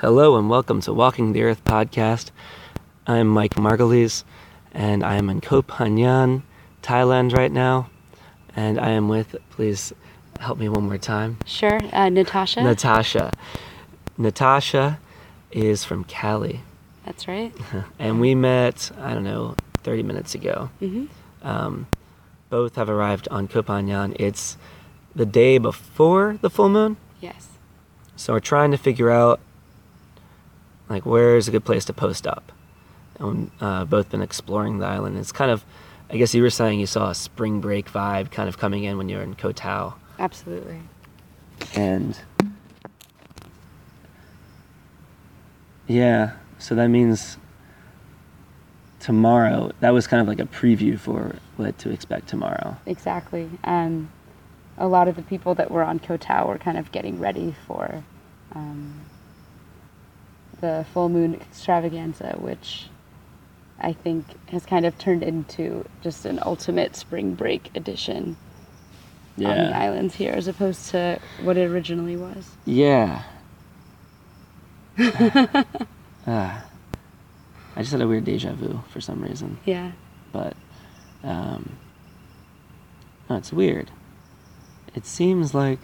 Hello and welcome to Walking the Earth podcast. I'm Mike Margulies and I am in Koh Phangan, Thailand right now. And I am with, please help me one more time. Sure, uh, Natasha. Natasha. Natasha is from Cali. That's right. And we met, I don't know, 30 minutes ago. Mm-hmm. Um, both have arrived on Koh Phangan. It's the day before the full moon. Yes. So we're trying to figure out like where is a good place to post up. And uh, both been exploring the island. It's kind of, I guess you were saying you saw a spring break vibe kind of coming in when you were in Koh Tao. Absolutely. And yeah, so that means tomorrow. That was kind of like a preview for what to expect tomorrow. Exactly. Um, a lot of the people that were on Koh Tao were kind of getting ready for um, the full moon extravaganza, which I think has kind of turned into just an ultimate spring break edition on the islands here, as opposed to what it originally was. Yeah. Ah. I just had a weird deja vu for some reason, Yeah. but um, no, it's weird. It seems like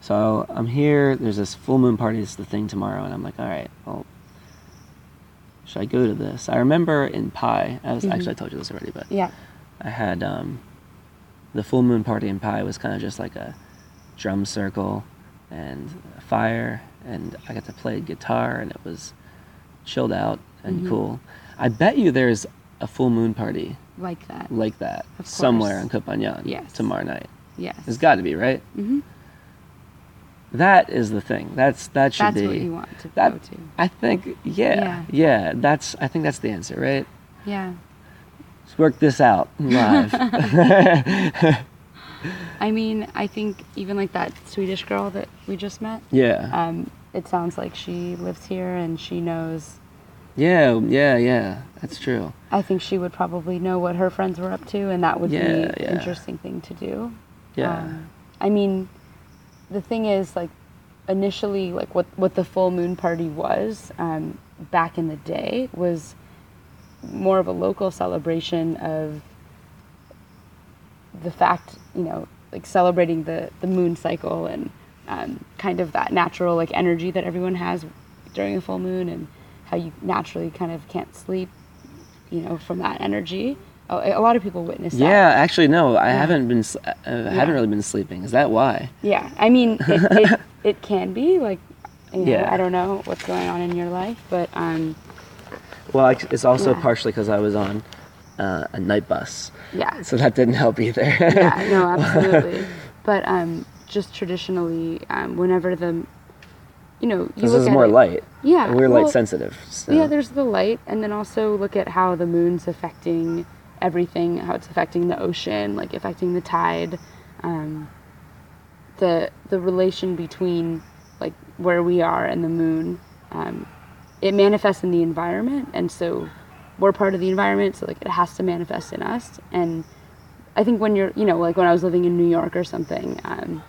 so I'm here. There's this full moon party. It's the thing tomorrow, and I'm like, all right, well, should I go to this? I remember in Pai. I was Mhm. actually I told you this already, but Yeah. I had um, the full moon party in Pai was kind of just like a drum circle and a fire, and I got to play guitar, and it was chilled out and Mhm. cool. I bet you there's a full moon party Like that. like that somewhere in Koh Phangan Yes. tomorrow night. Yes. There's got to be, right? hmm That is the thing. That's that should That's be. what you want to that- go to. I think, yeah, Yeah. yeah, That's I think that's the answer, right? Yeah. Let's work this out live. I mean, I think even like that Swedish girl that we just met, yeah. um, it sounds like she lives here and she knows. Yeah, yeah, yeah. That's true. I think she would probably know what her friends were up to, and that would Yeah, be an yeah. interesting thing to do. Yeah. Um, I mean, the thing is, like, initially, like what what the full moon party was um, back in the day was more of a local celebration of the fact, you know, like celebrating the the moon cycle and um, kind of that natural like energy that everyone has during a full moon and how you naturally kind of can't sleep, you know, from that energy. A, a lot of people witness that. yeah, actually, no. I Yeah. haven't been. Uh, I haven't really been sleeping. Is that why? Yeah, I mean, it, it, it can be like, you know, Yeah. I don't know what's going on in your life, but um, Well, I- it's also Yeah. partially because I was on uh, a night bus, yeah, so that didn't help either. yeah, no, absolutely. But um, just traditionally, um, whenever the, you know, you this is at more it- light. Yeah, and we're light sensitive. So. Yeah, there's the light, and then also look at how the moon's affecting everything, how it's affecting the ocean, like affecting the tide, um, the the relation between like where we are and the moon. Um, it manifests in the environment, and so we're part of the environment, so like it has to manifest in us. And I think when you're, you know, like when I was living in New York or something. Um,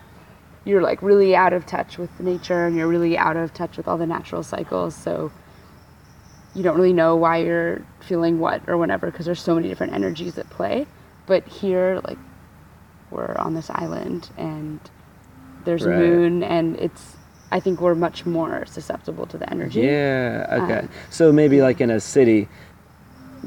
you're like really out of touch with nature and you're really out of touch with all the natural cycles so you don't really know why you're feeling what or whatever because there's so many different energies at play but here like we're on this island and there's Right. a moon and it's i think we're much more susceptible to the energy Yeah. Okay. Um, so maybe like in a city,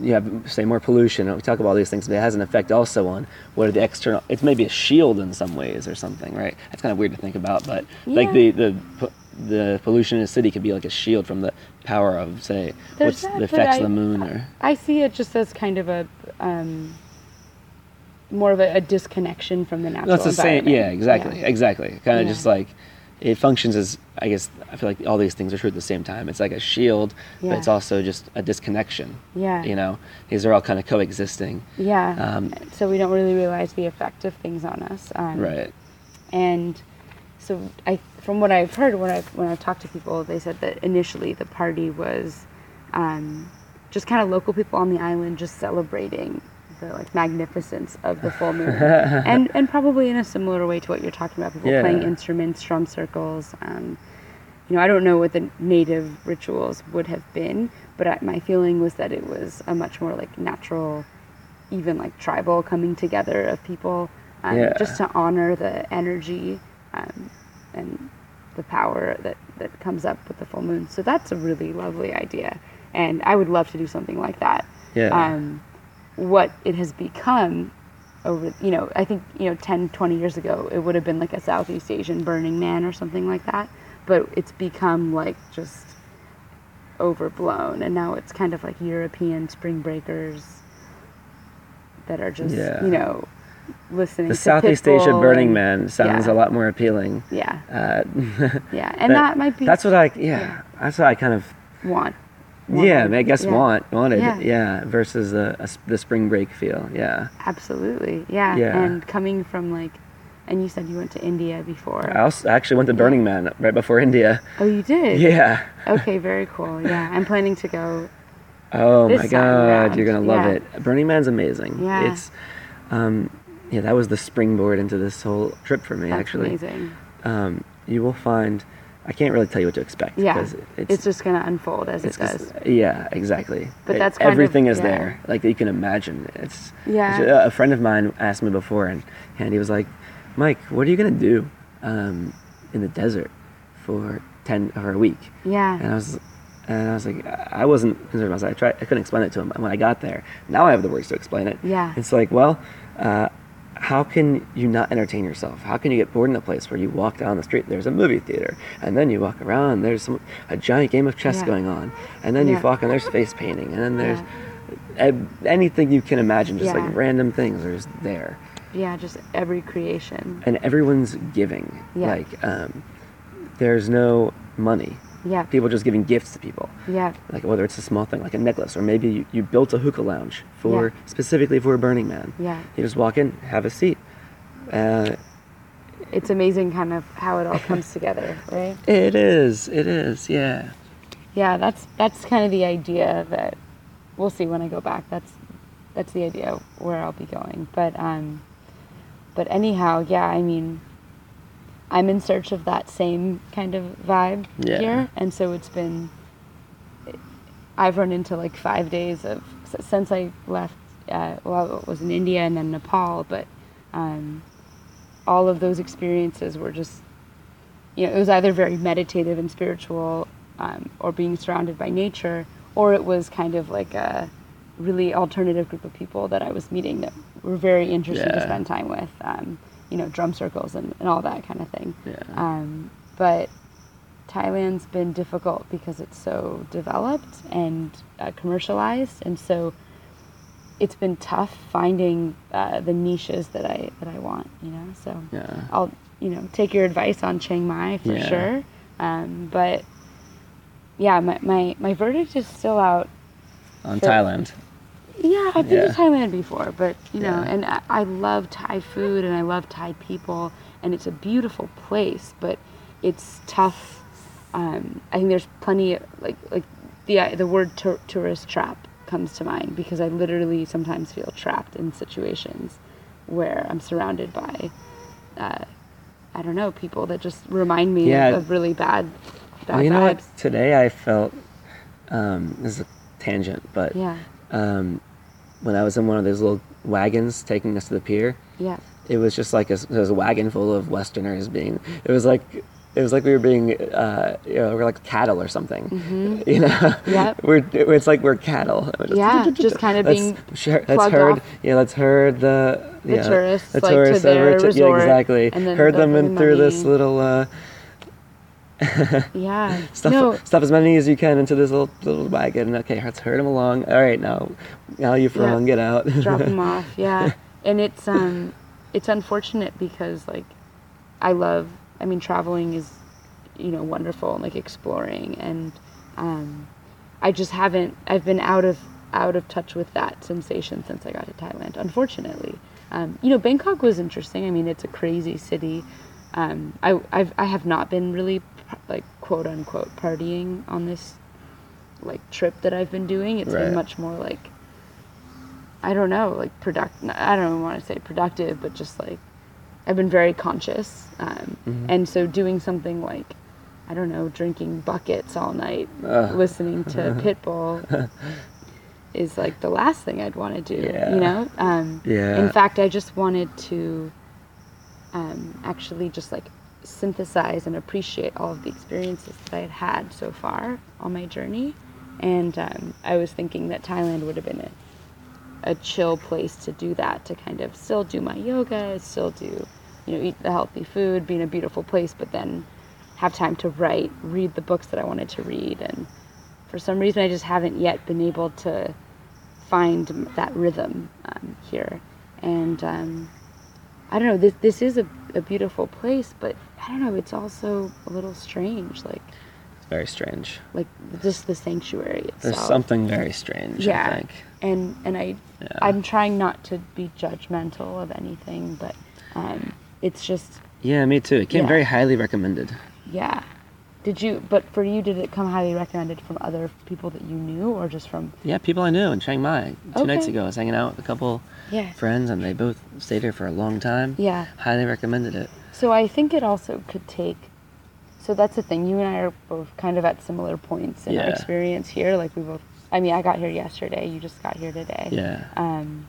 you have say more pollution. We talk about all these things, but it has an effect also on what are the external. It's maybe a shield in some ways or something, right? That's kind of weird to think about, but like the the the pollution in a city could be like a shield from the power of say There's what's that, the effects I- of the moon or i see it just as kind of a um, more of a, a disconnection from the natural that's the same. Yeah. Exactly. Yeah. Exactly. Kind of Yeah. just like it functions as I guess I feel like all these things are true at the same time. It's like a shield, but it's also just a disconnection. yeah You know, these are all kind of coexisting. yeah Um, so we don't really realize the effect of things on us um, Right. and so I, from what I've heard, when I've when I've talked to people, they said that initially the party was um, just kind of local people on the island just celebrating the like magnificence of the full moon, and and probably in a similar way to what you're talking about, people Yeah. playing instruments, drum circles. Um, you know, I don't know what the native rituals would have been, but I, my feeling was that it was a much more like natural, even like tribal coming together of people, um, Yeah. just to honor the energy um, and the power that that comes up with the full moon. So that's a really lovely idea, and I would love to do something like that. Yeah. Um, what it has become over, you know, I think, you know, 10, 20 years ago, it would have been like a Southeast Asian Burning Man or something like that. But it's become like just overblown. And now it's kind of like European spring breakers that are just, Yeah. you know, listening the Southeast Asia Burning and- Man sounds yeah. a lot more appealing. Yeah. Uh, Yeah. And that might be That's what I yeah, yeah. That's what I kind of want. yeah. I guess Yeah. want wanted Yeah. versus a, a s- the spring break feel yeah. Absolutely. Yeah. Yeah. And coming from like, and you said you went to India before. I also actually went to Burning Man right before India. Oh, you did? Yeah. Okay, very cool. Yeah, I'm planning to go. Oh my god, around, you're gonna love it. Burning Man's amazing. Yeah. It's um yeah, that was the springboard into this whole trip for me That's actually. amazing. Um you will find I can't really tell you what to expect Yeah, because it's, it's, just gonna unfold as it does. yeah, exactly. But It- that's kind of- everything is yeah. there, like you can imagine. It's Yeah. it's- A friend of mine asked me before, and and he was like, "Mike, what are you gonna do um, in the desert for ten or a week?" Yeah. And I was, and I was like, I wasn't concerned. Like, I tried, I couldn't explain it to him And when I got there. Now I have the words to explain it. Yeah. It's like, well, uh, how can you not entertain yourself? How can you get bored in a place where you walk down the street, there's a movie theater, and then you walk around, there's some, a giant game of chess Yeah. going on, and then you walk and there's face painting, and then there's eb- anything you can imagine, just Yeah. like random things are just there, Yeah, just every creation. and everyone's giving. Yeah. Like, um, there's no money. Yeah. People just giving gifts to people Yeah. like whether it's a small thing like a necklace or maybe you, you built a hookah lounge for Yeah. specifically for a burning man Yeah. you just walk in have a seat uh, It's amazing kind of how it all comes together, right? it is it is yeah Yeah, that's that's kind of the idea that we'll see when I go back. That's that's the idea where I'll be going. But um but anyhow, yeah, I mean I'm in search of that same kind of vibe Yeah. here and so it's been I've run into like 5 days of since I left uh, well it was in India and then Nepal, but um all of those experiences were just you know, it was either very meditative and spiritual, um, or being surrounded by nature, or it was kind of like a really alternative group of people that I was meeting that were very interesting to spend time with. Um, you know, drum circles and, and all that kind of thing. Yeah. Um, but Thailand's been difficult because it's so developed and uh, commercialized, and so it's been tough finding uh, the niches that I that I want. You know, so Yeah. I'll you know take your advice on Chiang Mai for Yeah. sure. Um, but yeah, my, my my verdict is still out. on So- thailand Yeah, I've been Yeah. to Thailand before, but you know, Yeah. and I, I love Thai food and I love Thai people, and it's a beautiful place, but it's tough. Um, I think there's plenty like like the uh, the word tour tourist trap comes to mind because I literally sometimes feel trapped in situations where I'm surrounded by, uh, I don't know, people that just remind me Yeah. of really bad, bad well you know what today i felt um, this is a tangent but Yeah, um, when i was in one of those little wagons taking us to the pier yeah, it was just like a, it was a wagon full of Westerners being. It was like it was like we were being, uh, you know, we're like cattle or something. You know, Mm-hmm. Yep. we're it's like we're cattle. We're Yeah, just kind of let's being share- let's herd. off. Yeah, let's herd the The yeah, tourists, the like, to tourists over to resort, yeah exactly. and then herd they'll them in through this little uh, yeah. stuff no, stuff as many as you can into this little little wagon. Okay, let's herd them along. All right, now now you from get out. drop them off yeah and it's um it's unfortunate because like i love i mean traveling is you know wonderful and like exploring and um i just haven't i've been out of out of touch with that sensation since i got to thailand unfortunately um, you know bangkok was interesting i mean it's a crazy city um, I, I've, I have not been really like quote unquote partying on this like trip that I've been doing. It's Right. been much more like I don't know, like product. I don't want to say productive, but just like I've been very conscious, um, Mhm. and so doing something like I don't know, drinking buckets all night, Ugh. listening to Pitbull is like the last thing I'd want to do. Yeah. You know. Um, Yeah. In fact, I just wanted to um, actually just like synthesize and appreciate all of the experiences that I had had so far on my journey. And um, I was thinking that Thailand would have been a, a chill place to do that, to kind of still do my yoga, still do, you know, eat the healthy food, be in a beautiful place, but then have time to write, read the books that I wanted to read. And for some reason, I just haven't yet been able to find that rhythm um, here. And um, I don't know, this, this is a, a beautiful place, but I don't know, it's also a little strange. Like, It's very strange. like just the sanctuary itself. There's something very strange, Yeah. I think. and and I Yeah. I'm trying not to be judgmental of anything, but um, it's just Yeah, me too. It came Yeah. very highly recommended. yeah. Did you? But for you, did it come highly recommended from other people that you knew, or just from? Yeah, people I knew in Chiang Mai. Two nights ago, I was hanging out with a couple Yeah. friends, and they both stayed here for a long time. Yeah. Highly recommended it. So I think it also could take. So that's the thing. You and I are both kind of at similar points in our experience here. Like we both. I mean, I got here yesterday. You just got here today. Yeah. Um,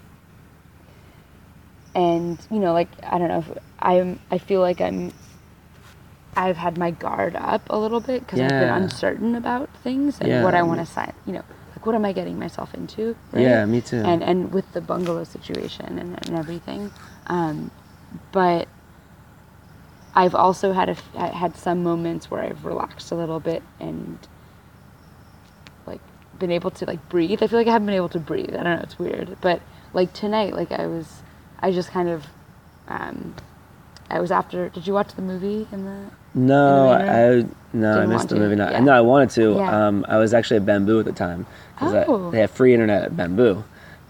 and you know, like I don't know. If I'm. I feel like I'm. I've had my guard up a little bit because I've been uncertain about things and Yeah, what I want to sign. You know, like what am I getting myself into? Yeah, me too. And and with the bungalow situation and, and everything, um, but I've also had a I had some moments where I've relaxed a little bit and like been able to like breathe. I feel like I haven't been able to breathe. I don't know, it's weird. But like tonight, like I was I just kind of um I was after did you watch the movie in the No, In the I no, I Didn't missed the movie. Not, Yeah. No, I wanted to. Yeah. Um, I was actually at Bamboo at the time because Oh. they have free internet at Bamboo.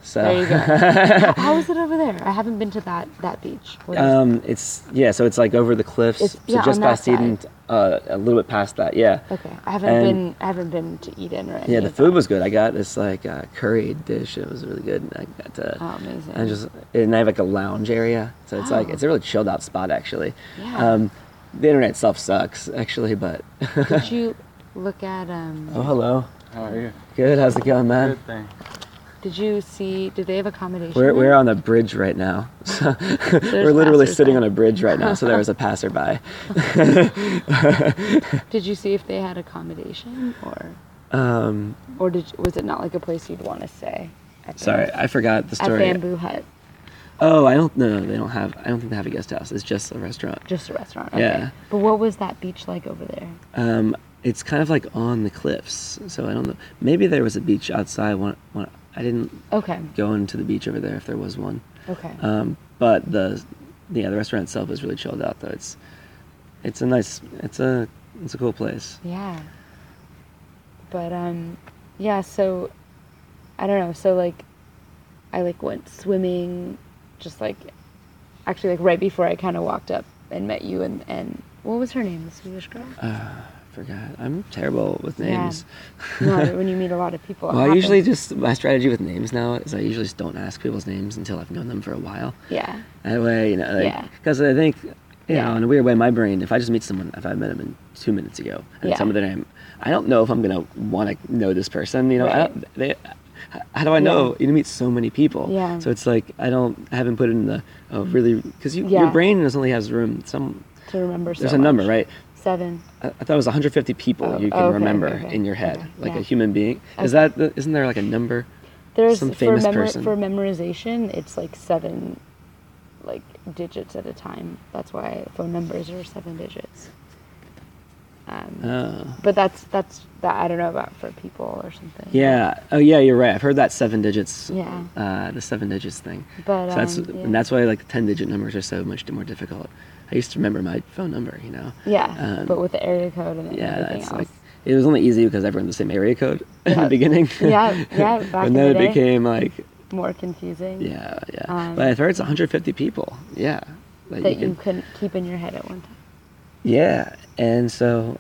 So There you go. how, how is it over there? I haven't been to that that beach. What is- um, it's yeah, so it's like over the cliffs, It's- so yeah, just on that past Eden, side. uh, a little bit past that. Yeah. okay, I haven't and- been I haven't been to Eden or any Yeah, the food that. was good. I got this like uh, curry dish. It was really good. and I got to. Oh, amazing. I just and I have like a lounge area, so it's like Oh. it's a really chilled out spot actually. Yeah. Um, the internet itself sucks actually, but. Did you look at um? oh hello. How are you? Good. How's it going, man? Good thing. Did you see? Did they have accommodation? We're, we're on a bridge right now. So we're literally sitting on a bridge right now. So there was a passerby. Did you see if they had accommodation or Um, or did was it not like a place you'd want to stay? At sorry, the, I forgot the story. at. Bamboo Hut, Oh, I don't. No, they don't have. I don't think they have a guest house. It's just a restaurant. just a restaurant. Okay. Yeah. But what was that beach like over there? Um, it's kind of like on the cliffs. So I don't know. Maybe there was a beach outside. One, one, I didn't Okay. go into the beach over there if there was one. Okay. Um, but the yeah, the restaurant itself is really chilled out though. It's it's a nice. It's a it's a cool place. Yeah. But um yeah, so I don't know. So like I like went swimming just like actually like right before I kind of walked up and met you and and what was her name? The Swedish girl? Uh, forgot. I'm terrible with Yeah. names. no, when you meet a lot of people. Well, I usually just my strategy with names now is I usually just don't ask people's names until I've known them for a while. Yeah. That way, you know, like, Yeah. because I think, you Yeah. know, in a weird way, my brain, if I just meet someone, if I met them in two minutes ago, and Yeah. tell me their name, I don't know if I'm gonna want to know this person. You know, I Right. don't, they, how do I know? Yeah. You meet so many people. Yeah. So it's like I don't, I haven't put it in the oh really because you, Yeah. your brain only has room. Some To remember so there's a number, right? Seven. I, I thought it was 150 people Oh, you can okay, remember okay, okay. in your head, like yeah. a human being. Is that the, isn't there like a number? There's Some for famous memor- person. for memorization, it's like seven like digits at a time. That's why phone numbers are seven digits. Um, Oh. but that's that's that I don't know about for people or something. Yeah. Oh, yeah. You're right. I've heard that seven digits. Yeah. Uh, the seven digits thing. But So that's um, yeah. and that's why like the ten digit numbers are so much more difficult. I used to remember my phone number. You know. yeah, um, but with the area code and Yeah. everything else. like it was only easy because everyone had the same area code in the beginning. Yeah, yeah, back in then the it day. became like more confusing. yeah, yeah. Um, but I've heard it's 150 people. Yeah. That, That you can. you couldn't keep in your head at one time. Yeah. And so,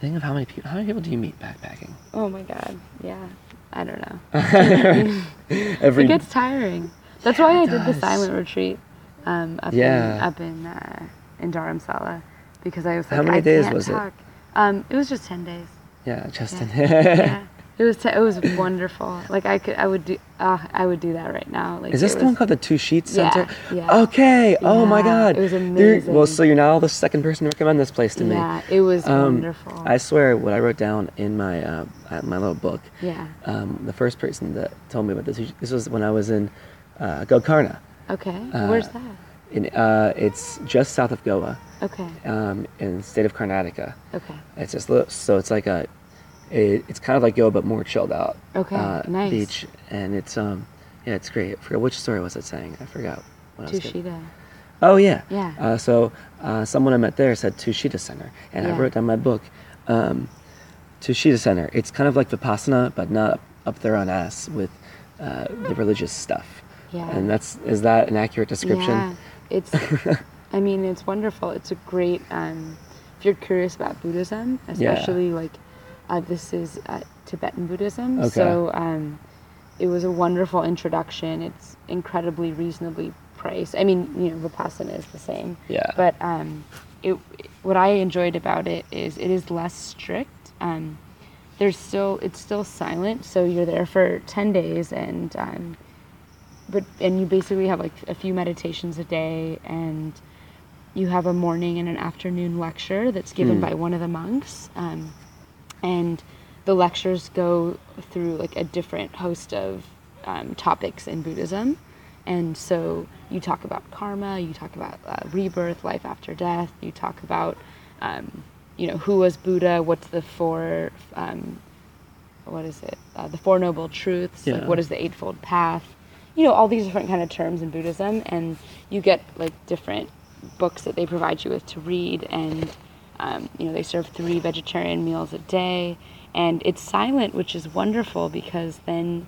think of how many people. How many people do you meet backpacking? Oh my god, yeah. I don't know. Every It gets tiring. That's why I did the silent retreat um, up Yeah. in up in uh, in Dharamsala because I was like, How many I days can't was it? talk. Um, it was just ten days. yeah, Justin. Yeah, it was t- it was wonderful. Like I could I would do uh, I would do that right now. Like Is this the one called the Tushita Center? yeah. Okay. Oh my God. it was There- well, so you're now the second person to recommend this place to me. Yeah, it was Um, wonderful. I swear, what I wrote down in my uh, my little book. yeah. Um, the first person that told me about this. This was when I was in uh, Gokarna. Okay. uh, Where's that? In, uh, it's just south of Goa, Okay. um, in the state of Karnataka. Okay. It's just little, so it's like a, it, it's kind of like Goa but more chilled out. Okay, uh, nice. Beach, and it's um, yeah, it's great. I forgot which story was it saying. I forgot. What I was Tushita. Oh yeah. Yeah. Uh, so uh, someone I met there said Tushita Center, and I wrote down my book, um, Tushita Center. It's kind of like Vipassana, but not up their own ass with uh, the religious stuff. Yeah. And that's is that an accurate description? Yeah, it's. I mean, it's wonderful. It's a great. Um, if you're curious about Buddhism, Yeah. especially like, uh, this is uh, Tibetan Buddhism. Okay. So um, it was a wonderful introduction. It's incredibly reasonably priced. I mean, you know, Vipassana is the same. Yeah. But um, it, what I enjoyed about it is it is less strict. Um, there's still it's still silent, so you're there for ten days, and um, but and you basically have like a few meditations a day, and you have a morning and an afternoon lecture that's given by one of the monks, um, and the lectures go through like a different host of um, topics in Buddhism. And so you talk about karma, you talk about uh, rebirth, life after death, you talk about, um, you know, who was Buddha, what's the four, um, what is it, uh, the Four Noble Truths, like what is the Eightfold Path, you know, all these different kind of terms in Buddhism, and you get like different books that they provide you with to read, and um, you know, they serve three vegetarian meals a day, and it's silent, which is wonderful because then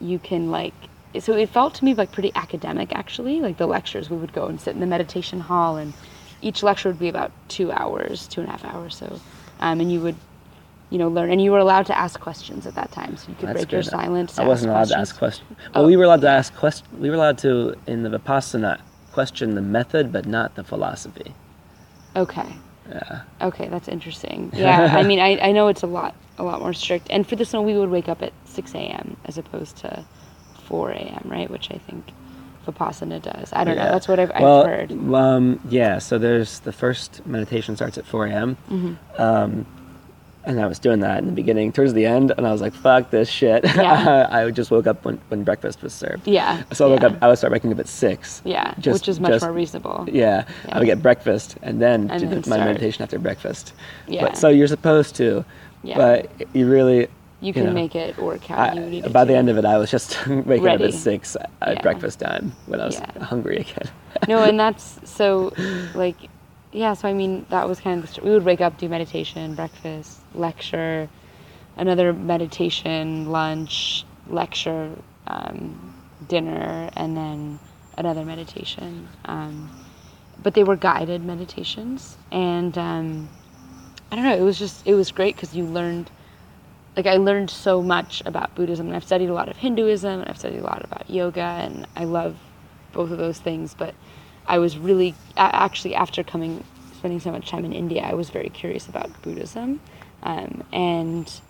you can like so it felt to me like pretty academic actually like the lectures we would go and sit in the meditation hall and each lecture would be about two hours two and a half hours so um, and you would you know learn and you were allowed to ask questions at that time so you could That's break your silence I wasn't allowed to ask questions. Well, Oh. we were allowed to ask questions. We were allowed to in the Vipassana question the method, but not the philosophy. okay Yeah. okay that's interesting. Yeah i mean I, I know it's a lot a lot more strict. And for this one we would wake up at 6 a.m as opposed to 4 a.m right? Which i think vipassana does. I don't know. That's what i've, well, I've heard. Um, yeah, so there's the first meditation starts at 4 a.m. Mm-hmm. Um, and I was doing that in the beginning, towards the end, and I was like, "Fuck this shit." Yeah. I just woke up when, when breakfast was served. yeah So I woke yeah. up. I would start waking up at six. yeah just- which is much just- more reasonable Yeah, I would get breakfast and then And do then the, my start. meditation after breakfast. Yeah. But so you're supposed to, Yeah. but you really. you can know, make it work how you need by the end of it, I was just waking up at six at Yeah. breakfast time when I was Yeah. hungry again. no and that's so like yeah so i mean that was kind of the we would wake up do meditation breakfast lecture another meditation lunch lecture um, dinner and then another meditation um, but they were guided meditations and um, i don't know it was just it was great because you learned like I learned so much about Buddhism, and I've studied a lot of Hinduism, and I've studied a lot about yoga, and I love both of those things. But I was really actually after coming, spending so much time in India, I was very curious about Buddhism, um, and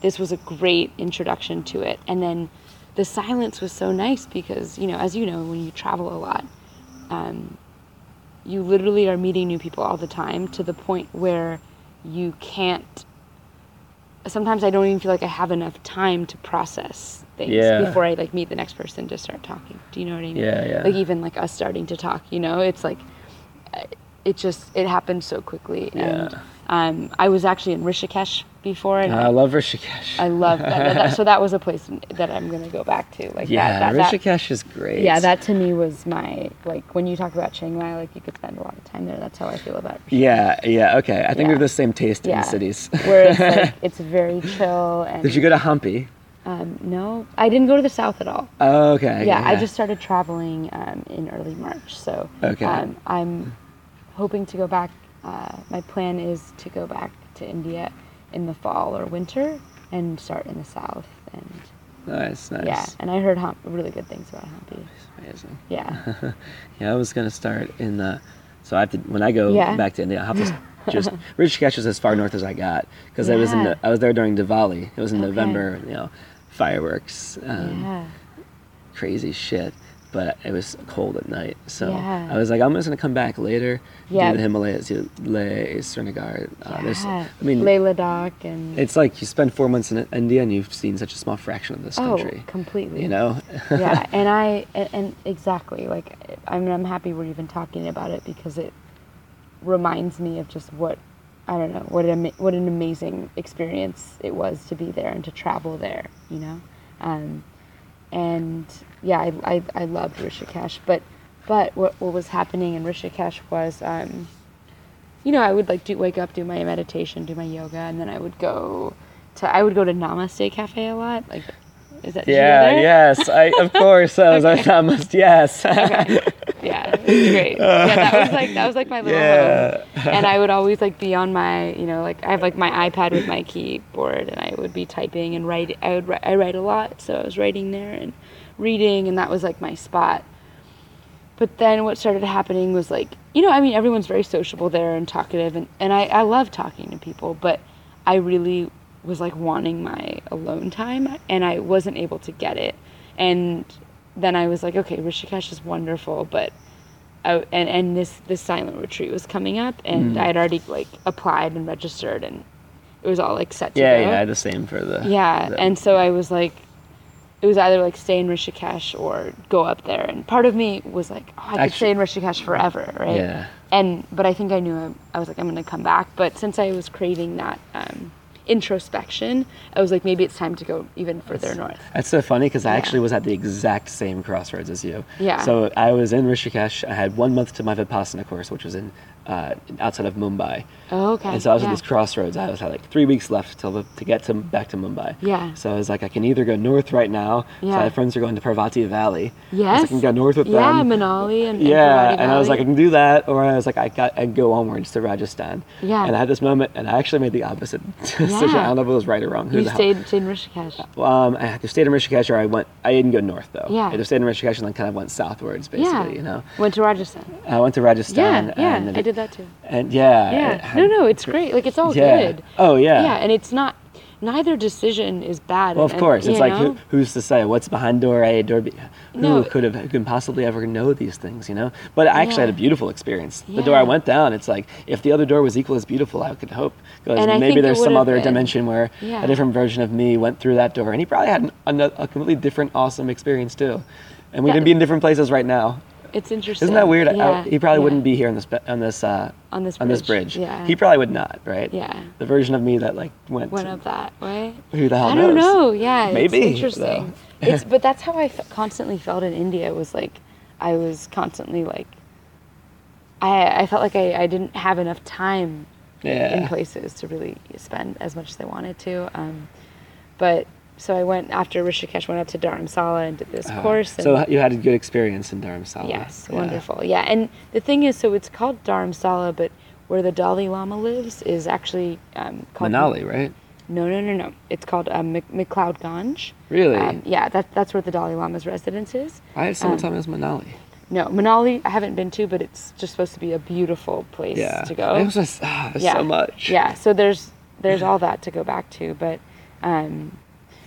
this was a great introduction to it. And then the silence was so nice because you know, as you know, when you travel a lot, um, you literally are meeting new people all the time to the point where you can't sometimes I don't even feel like I have enough time to process things Yeah. before I like meet the next person to start talking. Do you know what I mean? Yeah, yeah. Like even like us starting to talk, you know, it's like it just it happened so quickly. And Yeah. um, I was actually in Rishikesh before, and I love Rishikesh. I love that, that, that- So that was a place that I'm gonna go back to. Like yeah, that, that, Rishikesh is great. yeah, that to me was my like when you talk about Chiang Mai, like you could spend a lot of time there. That's how I feel about Rishikesh. Yeah, yeah, okay. I think we have the same taste Yeah. in cities. Where it's like it's very chill and Did you go to Hampi? Um, no, I didn't go to the south at all. Oh, okay. yeah, I just started traveling um, in early March, so Okay. um, I'm hoping to go back. Uh, my plan is to go back to India in the fall or winter, and start in the south. And Nice, nice. yeah, and I heard Hum- really good things about Hampi. Amazing. Yeah. yeah, I was gonna start in the. So I have to when I go Yeah. back to India, I have to just Rishikesh is as far north as I got because I was in the, I was there during Diwali. It was in Okay. November. You know, fireworks, um, yeah. crazy shit. But it was cold at night, so Yeah. I was like, I'm just gonna come back later. Yeah. Do the Himalayas, do Leh, Srinagar. Uh, there's, yeah. I mean, Leh Ladakh and it's like you spend four months in India and you've seen such a small fraction of this oh, country. completely. You know? yeah, and I and, and exactly like I mean I'm happy we're even talking about it because it reminds me of just what I don't know what an what an amazing experience it was to be there and to travel there, you know, um, and yeah, I, I I loved Rishikesh, but but what what was happening in Rishikesh was. Um, you know, I would like do wake up, do my meditation, do my yoga, and then I would go to I would go to Namaste Cafe a lot. Like, is that did you go Yeah, yes, I of course I was like, I must yes. Okay. Yeah, great. Yeah, that was like that was like my little Yeah. home. And I would always like be on my, you know, like I have like my iPad with my keyboard, and I would be typing and write. I would write, I write a lot, so I was writing there and reading, and that was like my spot. But then what started happening was like, you know, I mean, everyone's very sociable there and talkative, and, and I, I love talking to people, but I really was like wanting my alone time, and I wasn't able to get it. And then I was like, okay, Rishikesh is wonderful, but I, and and this this silent retreat was coming up, and Mm. I had already like applied and registered, and it was all like set to Yeah, go. yeah, the same for the Yeah, the- and so I was like, it was either like stay in Rishikesh or go up there. And part of me was like, oh, I could Actu- stay in Rishikesh forever, right? Yeah. And but I think I knew I, I was like, I'm gonna come back. But since I was craving that um, introspection, I was like, maybe it's time to go even further north. That's so funny because I Yeah. actually was at the exact same crossroads as you. Yeah. So I was in Rishikesh. I had one month to my Vipassana course, which was in uh, outside of Mumbai. Oh, okay. And so I was yeah. at this crossroads. I was had like three weeks left till the, to get to back to Mumbai. Yeah. So I was like, I can either go north right now. So Yeah. I have friends are going to Parvati Valley. I like, I can go north with yeah, them. Manali and and Yeah, and I was like, I can do that, or I was like, I got, I'd go onwards to Rajasthan. Yeah. And I had this moment, and I actually made the opposite decision. Yeah. I don't know if it was right or wrong. Who you hell- stayed, stayed in Rishikesh. um, I either stayed in Rishikesh or I went. I didn't go north though. Yeah. I either stayed in Rishikesh and then kind of went southwards, basically. yeah. You know, Went to Rajasthan. I went to Rajasthan. Yeah, yeah, and I did that too. And yeah. Yeah. had- No, no, it's great. Like it's all yeah. good. Oh yeah. Yeah, and it's not. Neither decision is bad. Well, of and- course, it's like who, who's to say what's behind door A, door B? Who No. could have who can possibly ever know these things? You know. But I actually had a beautiful experience. The door I went down, it's like if the other door was equal as beautiful, I could hope. Because maybe there's some other been. dimension where Yeah. a different version of me went through that door, and he probably had an, a, completely different, awesome experience too. And we Yeah. can be in different places right now. It's interesting. Isn't that weird? I- he probably yeah. wouldn't be here on this on this uh, on this on this bridge. bridge. Yeah. He probably would not, right? Yeah. The version of me that like went. went up that way. Who the hell I knows? I don't know. Yeah, Maybe, it's interesting. it's but that's how I f- constantly felt in India. Was like I was constantly like I I felt like I, I didn't have enough time in places to really spend as much as I wanted to. Um, but so I went after Rishikesh, went up to Dharamsala and did this Uh, course. And, So you had a good experience in Dharamsala. Yes, Yeah. wonderful. Yeah, and the thing is, so it's called Dharamsala, but where the Dalai Lama lives is actually um, called Manali, right? No, no, no, no. It's called um, Mc- McLeod Ganj. Really? Um, yeah, that, that's where the Dalai Lama's residence is. I had someone um, tell me it was Manali. No, Manali I haven't been to, but it's just supposed to be a beautiful place Yeah. to go. It was just ah, yeah. so much. Yeah, so there's there's all that to go back to, but um,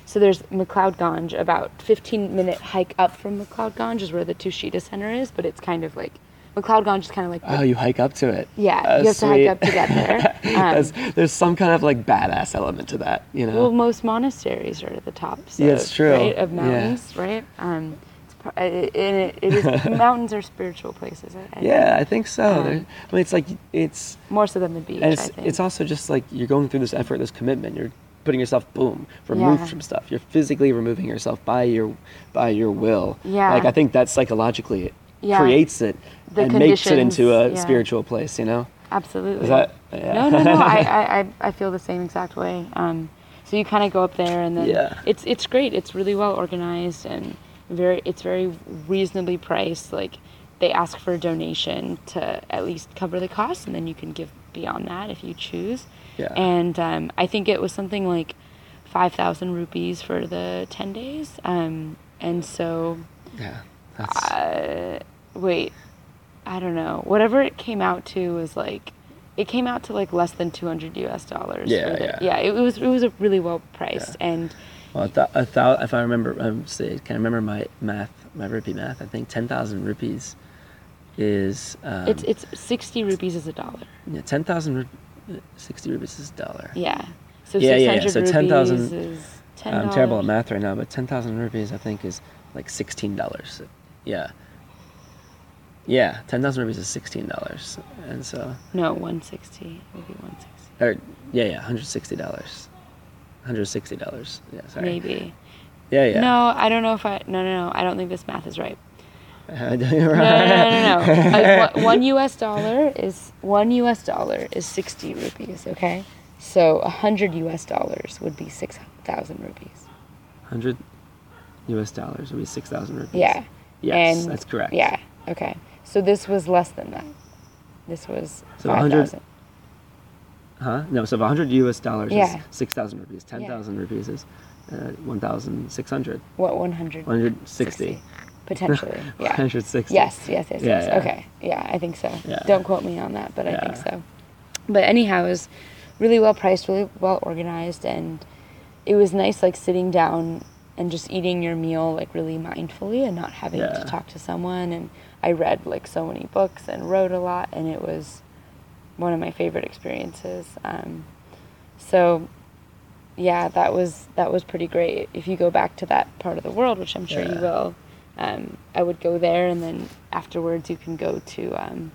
so there's McLeod Ganj, about 15 minute hike up from McLeod Ganj is where the Tushita Center is, but it's kind of like McLeod Ganj is kind of like the Oh, you hike up to it. Yeah, That's you have to hike up to get there. Um, there's some kind of like badass element to that, you know. Well, most monasteries are at the tops. Yeah, of, it's true. Right, of Yeah. mountains, right? Um, it's, uh, it, it, it is mountains are spiritual places. I, I yeah, think. I think so. Um, I mean, it's like it's more so than the beach. and it's it's also just like you're going through this effort, this commitment. You're putting yourself boom removed Yeah. from stuff. You're physically removing yourself by your by your will. Yeah. Like I think that psychologically it Yeah. creates it The and makes it into a yeah. spiritual place. You know. Absolutely. Is that? Yeah. No, no, no. I, I, I- I feel the same exact way. Um, so you kind of go up there, and then Yeah. it's it's great. It's really well organized and very. It's very reasonably priced. Like they ask for a donation to at least cover the cost, and then you can give beyond that if you choose. Yeah. And um, I think it was something like 5,000 rupees for the 10 days. Um, and so, Yeah. That's uh, wait, I don't know. Whatever it came out to was like, it came out to like less than 200 US dollars. Yeah, the, yeah. yeah. It, was it was a really well priced and well, I thought, I thought if I remember, um, say, can I remember my math, my rupee math? I think ten thousand rupees is um, it's it's 60 rupees is a dollar. yeah, ten thousand. Sixty rupees is a dollar. Yeah. So Yeah, yeah, yeah. So rupees 10,000 is $10. I'm terrible at math right now, but ten thousand rupees I think is like sixteen dollars. Yeah. Yeah, ten thousand rupees is sixteen dollars, and so No, 160. Maybe 160. or yeah, yeah, hundred sixty dollars, hundred sixty dollars. Yeah, sorry. Maybe. Yeah, yeah. No, I don't know if I. No, no, no. I don't think this math is right. No, no, no, no. Like, one- U.S. dollar is one U.S. dollar is sixty rupees. Okay, so a hundred U.S. dollars would be six thousand rupees. Hundred U.S. dollars would be six thousand rupees. Yeah. Yes, and that's correct. Yeah. Okay. So this was less than that. This was So five 100 thousand. Huh? No. So if hundred U.S. dollars Yeah. is six thousand rupees, ten thousand rupees is uh, one thousand six hundred. What one hundred? One hundred sixty. Potentially. Yeah. hundred sixty. Yes, yes, yes, Yeah, yes. yeah. Okay. Yeah, I think so. Yeah. Don't quote me on that, but I think so. But anyhow, it was really well priced, really well organized, and it was nice, like sitting down and just eating your meal like really mindfully and not having to talk to someone. And I read like so many books and wrote a lot, and it was one of my favorite experiences. Um, so yeah, that was that was pretty great. If you go back to that part of the world, which I'm sure you will, um, I would go there, and then afterwards you can go to um,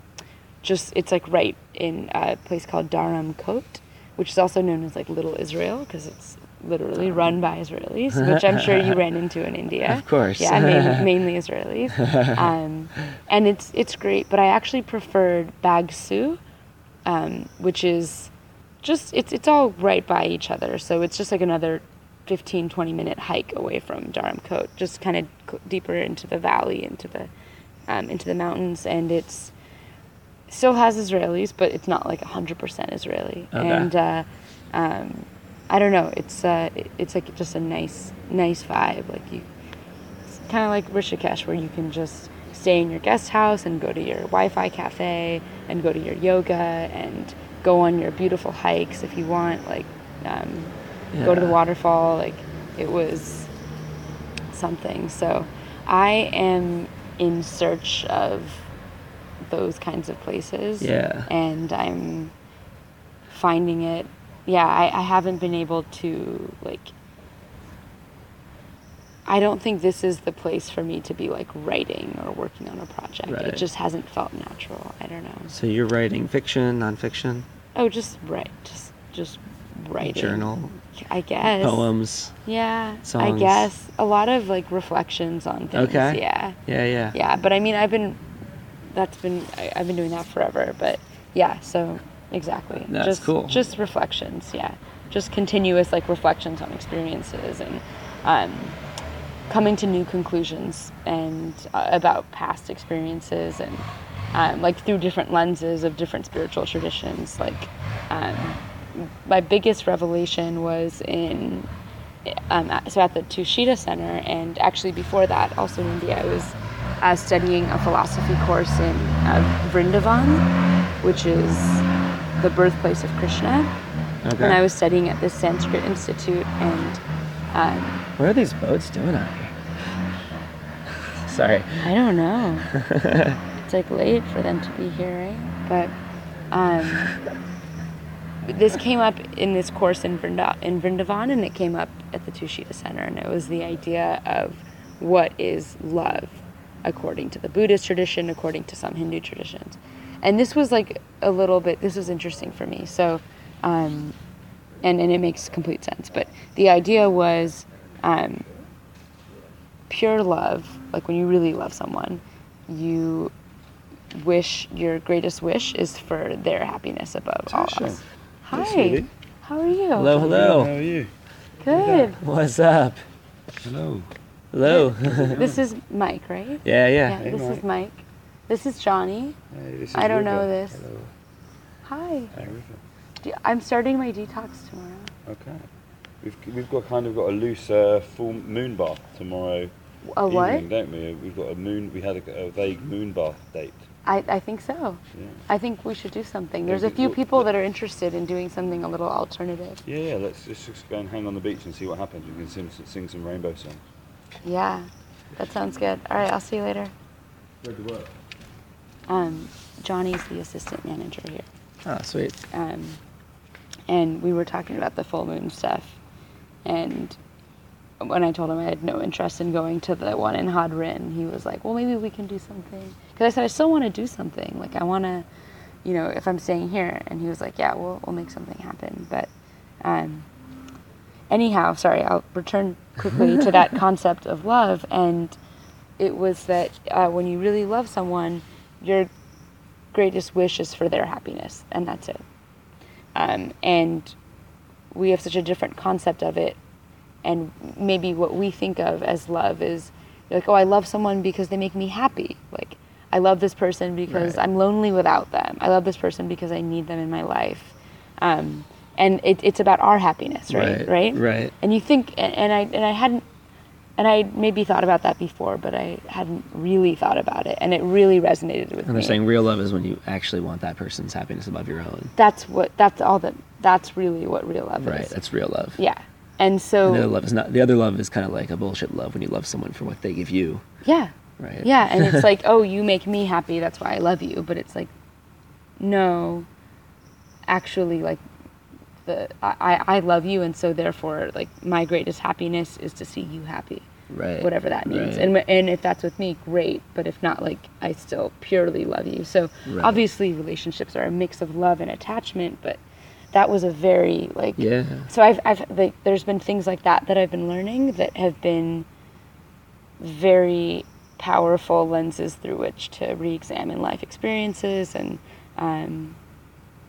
just it's like right in a place called Dharam Kot, which is also known as like Little Israel because it's literally run by Israelis, which I'm sure you ran into in India. Of course. yeah, main, mainly Israelis, um, and it's it's great. But I actually preferred Bagsu, um, which is just it's it's all right by each other so it's just like another 15 20 minute hike away from Dharam Kot just kind of deeper into the valley into the um, into the mountains. And it's still has Israelis but it's not like 100% Israeli. Okay. and uh, um, I don't know. It's uh, it's like just a nice nice vibe. Like you it's kind of like Rishikesh where you can just stay in your guest house and go to your Wi-Fi cafe and go to your yoga and go on your beautiful hikes if you want. Like um, go to the waterfall like it was something so I am in search of those kinds of places Yeah. and I'm finding it yeah I, I haven't been able to like I don't think this is the place for me to be like writing or working on a project. Right. It just hasn't felt natural. I don't know. So you're writing fiction, nonfiction, Oh, just write, just just writing. journal, I guess. poems. Yeah. I guess a lot of like reflections on things. Okay. Yeah. Yeah, yeah. Yeah, but I mean, I've been, that's been, I, I've been doing that forever. But yeah, so exactly. That's just, cool. Just reflections. Yeah, just continuous like reflections on experiences and um, coming to new conclusions and uh, about past experiences and um, like through different lenses of different spiritual traditions. Like um, my biggest revelation was in um, at- so at the Tushita Center, and actually before that, also in India, I was uh, studying a philosophy course in uh, Vrindavan, which is the birthplace of Krishna. Okay. And I was studying at the Sanskrit institute, and um, What are these boats doing out here? Sorry. I don't know. it's like late for them to be here, right? But um, this came up in this course in, Vrinda- in Vrindavan, and it came up at the Tushita Center, and it was the idea of what is love according to the Buddhist tradition, according to some Hindu traditions. And this was like a little bit, this was interesting for me. So, um, and, and it makes complete sense. But the idea was um, pure love, like when you really love someone, you wish your greatest wish is for their happiness above all else. Hi. Yes. How are you? Hello, hello. How are you? Good. What's up? Hello. Hello. This is Mike, right? yeah, Yeah, yeah. Hey, this is Mike. Mike. This is Johnny. Hey, this is I don't River. know this. Hello. Hi. Hi, River. I'm starting my detox tomorrow. Okay. We've we've got kind of got a loose uh, full moon bath tomorrow. A what? evening, don't we? We've got a moon. We had a, a vague moon bath date. I, I think so. Yeah. I think we should do something. There's a few we- people that are interested in doing something a little alternative. Yeah, yeah. Let's just, just go and hang on the beach and see what happens. We can sing, sing some rainbow songs. Yeah, that sounds good. All right, I'll see you later. Where to work? Um, Johnny's the assistant manager here. Oh, sweet. um, and we were talking about the full moon stuff. And when I told him I had no interest in going to the one in Haad Rin, he was like, "Well, maybe we can do something." Because I said I still want to do something. Like I want to, you know, if I'm staying here. And he was like, "Yeah, we'll we'll make something happen." But um, anyhow, sorry, I'll return quickly to that concept of love. And it was that uh, when you really love someone, your greatest wish is for their happiness, and that's it. Um, and we have such a different concept of it. And maybe what we think of as love is like, oh, I love someone because they make me happy. Like, I love this person because Right. I'm lonely without them. I love this person because I need them in my life. Um, and it, it's about our happiness, right? Right, Right. right. And you think, and and I and I hadn't, and I maybe thought about that before, but I hadn't really thought about it, and it really resonated with And me they're saying real love is when you actually want that person's happiness above your own. that's what that's all that that's really what real love Right. is. Right. That's real love. yeah. And so And the other love is not. The other love is kind of like a bullshit love when you love someone for what they give you. yeah. Right. Yeah, and it's like, oh, you make me happy, that's why I love you. But it's like, no, actually, like, the I, I love you, and so therefore, like, my greatest happiness is to see you happy, Right. whatever that means. Right. And and if that's with me, great. But if not, like, I still purely love you. So Right. obviously, relationships are a mix of love and attachment. But that was a very like Yeah. so I've, I've like, there's been things like that that I've been learning that have been very powerful lenses through which to re-examine life experiences and um,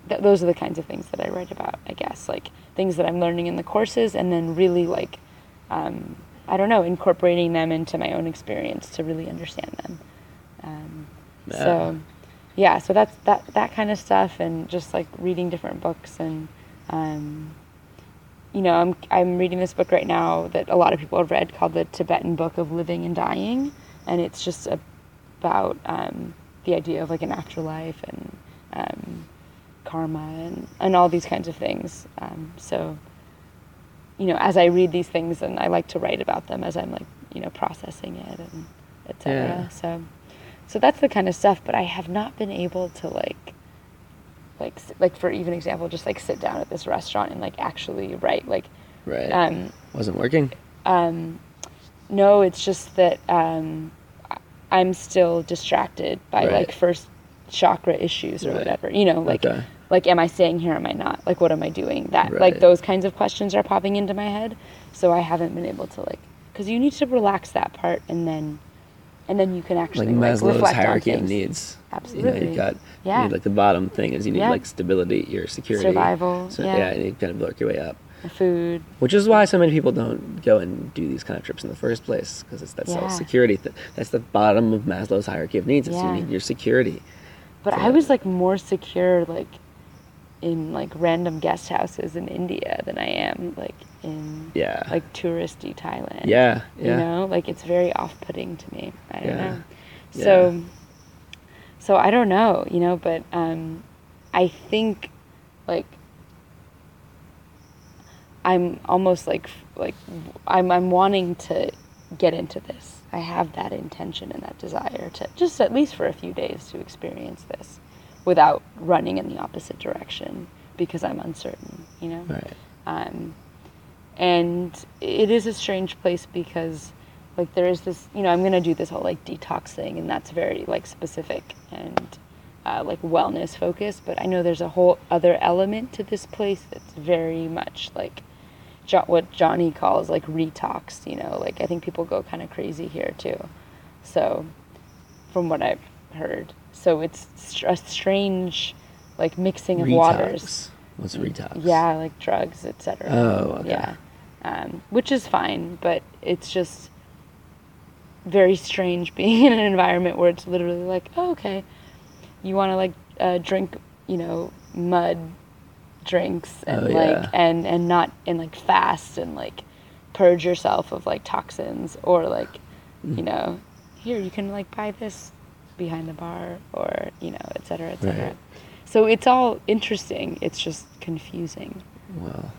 th- those are the kinds of things that I write about I guess like things that I'm learning in the courses and then really like um, I don't know incorporating them into my own experience to really understand them um, Yeah. so yeah so that's that that kind of stuff and just like reading different books and um, you know I'm I'm reading this book right now that a lot of people have read called the Tibetan Book of Living and Dying. And it's just about um, the idea of like an afterlife and um, karma and, and all these kinds of things. Um, so you know as I read these things and I like to write about them as I'm like you know processing it and etc Yeah. so so that's the kind of stuff but I have not been able to like like like for even example just like sit down at this restaurant and like actually write like Right. um Wasn't working. um no it's just that um i'm still distracted by Right. like first chakra issues or Right. whatever you know like Okay. like am i staying here am i not like what am i doing that like those kinds of questions are popping into my head so i haven't been able to like because you need to relax that part and then and then you can actually Like like, Maslow's reflect hierarchy on of needs. You know, Absolutely. you've got Yeah. you need like the bottom thing is you need Yeah. like stability, your security, Survival, So, yeah. yeah, and you kind of work your way up. food Which is why so many people don't go and do these kind of trips in the first place because it's that Yeah. self-security. That, that's the bottom of Maslow's hierarchy of needs. Is Yeah. you need your security. But So- I was like more secure like in like random guest houses in India than I am like in Yeah. like touristy Thailand. Yeah, yeah. You know, like it's very off-putting to me. I don't Yeah. know. So Yeah. so I don't know, you know, but um I think like I'm almost like like I'm I'm wanting to get into this. I have that intention and that desire to just at least for a few days to experience this without running in the opposite direction because I'm uncertain, you know. Right. Um, and it is a strange place because like there is this you know i'm going to do this whole like detox thing and that's very like specific and uh, like wellness focused but i know there's a whole other element to this place that's very much like jo- what johnny calls like retox you know like i think people go kind of crazy here too so from what i've heard so it's a strange like mixing of waters What's retox? yeah, like drugs, etc. Oh, okay. Yeah, um, which is fine, but it's just very strange being in an environment where it's literally like, oh, okay, you want to like uh, drink, you know, mud drinks and Oh, like yeah. and and not and like fast and like purge yourself of like toxins or like Mm. you know here you can like buy this behind the bar or you know et cetera et cetera. Right. so it's all interesting. It's just confusing. Well,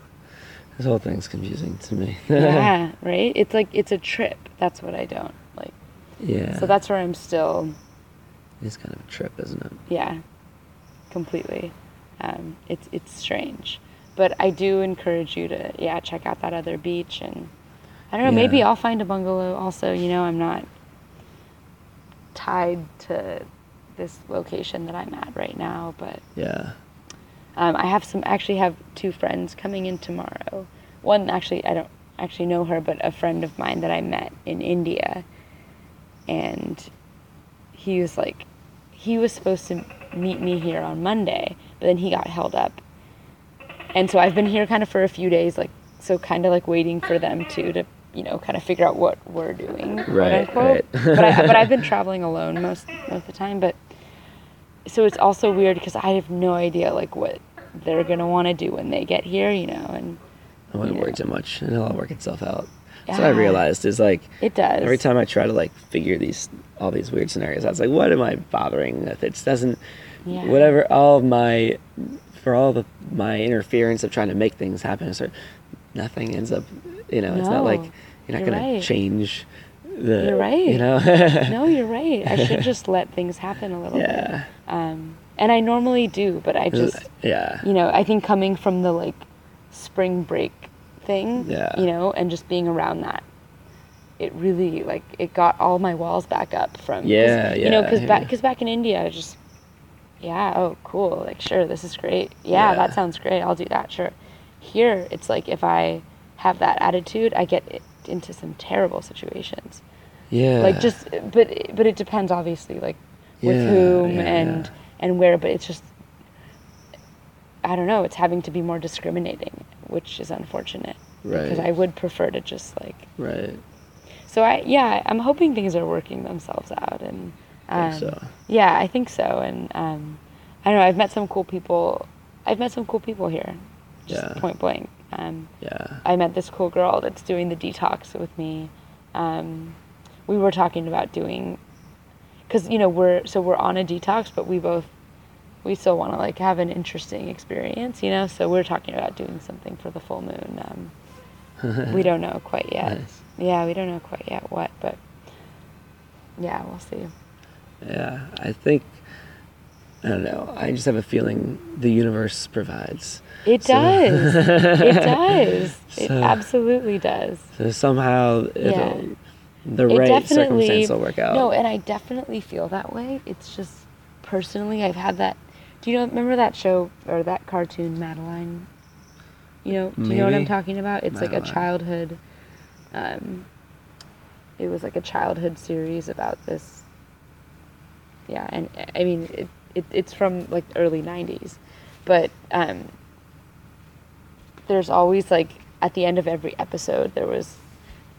this whole thing's confusing to me. yeah right? It's like it's a trip. That's what i don't like. Yeah. so that's where i'm still it's kind of a trip, isn't it? yeah. Completely. Um, it's it's strange. But i do encourage you to yeah check out that other beach and i don't know maybe i'll find a bungalow also you know i'm not tied to this location that i'm at right now but Yeah. um, i have some actually have two friends coming in tomorrow. One actually i don't actually know her but a friend of mine that i met in india. And he was like he was supposed to meet me here on monday but then he got held up. And so i've been here kind of for a few days like so kind of like waiting for them to to you know kind of figure out what we're doing Right, unquote. right. but, I, but i've been traveling alone most most of the time but so it's also weird because i have no idea like what they're gonna want to do when they get here you know and I wouldn't Yeah. worry too much. It'll all work itself out. That's what I realized is like it does every time I try to like figure these all these weird scenarios, I was like, what am I bothering with? It doesn't Yeah. whatever all of my for all the my interference of trying to make things happen, so nothing ends up you know, it's not like No, you're not you're gonna right. change the You're right. you know no you're right i should just let things happen a little Yeah. bit um, and i normally do but i just yeah. you know, I think coming from the like spring break thing, Yeah. you know, and just being around that, it really like it got all my walls back up from Yeah, yeah you know, because I back because back in India, I just yeah, oh cool, like sure, this is great, yeah, Yeah. that sounds great, I'll do that, sure. Here, it's like if I have that attitude, I get into some terrible situations Yeah. like just but but it depends obviously like with Yeah, whom yeah, and yeah. and where but it's just i don't know it's having to be more discriminating which is unfortunate Right. because i would prefer to just like right. so i yeah i'm hoping things are working themselves out and um, Think so. yeah i think so and um, i don't know i've met some cool people i've met some cool people here just Yeah. point blank um, Yeah. I met this cool girl that's doing the detox with me. Um, we were talking about doing, because you know we're so we're on a detox, but we both we still want to like have an interesting experience, you know. So we're talking about doing something for the full moon. Um, we don't know quite yet. Nice. Yeah, we don't know quite yet what, but yeah, we'll see. Yeah, I think I don't know. I just have a feeling the universe provides. It So- does. it does. It So- absolutely does. So somehow it'll, Yeah. the It right circumstance will work out. No, and I definitely feel that way. It's just personally, I've had that. Do you know? Remember that show or that cartoon, Madeline? You know? Do you know what I'm talking about? It's like a childhood. Um, it was like a childhood series about this. Yeah, and I mean, it, it it's from like early '90s, but um, there's always like at the end of every episode there was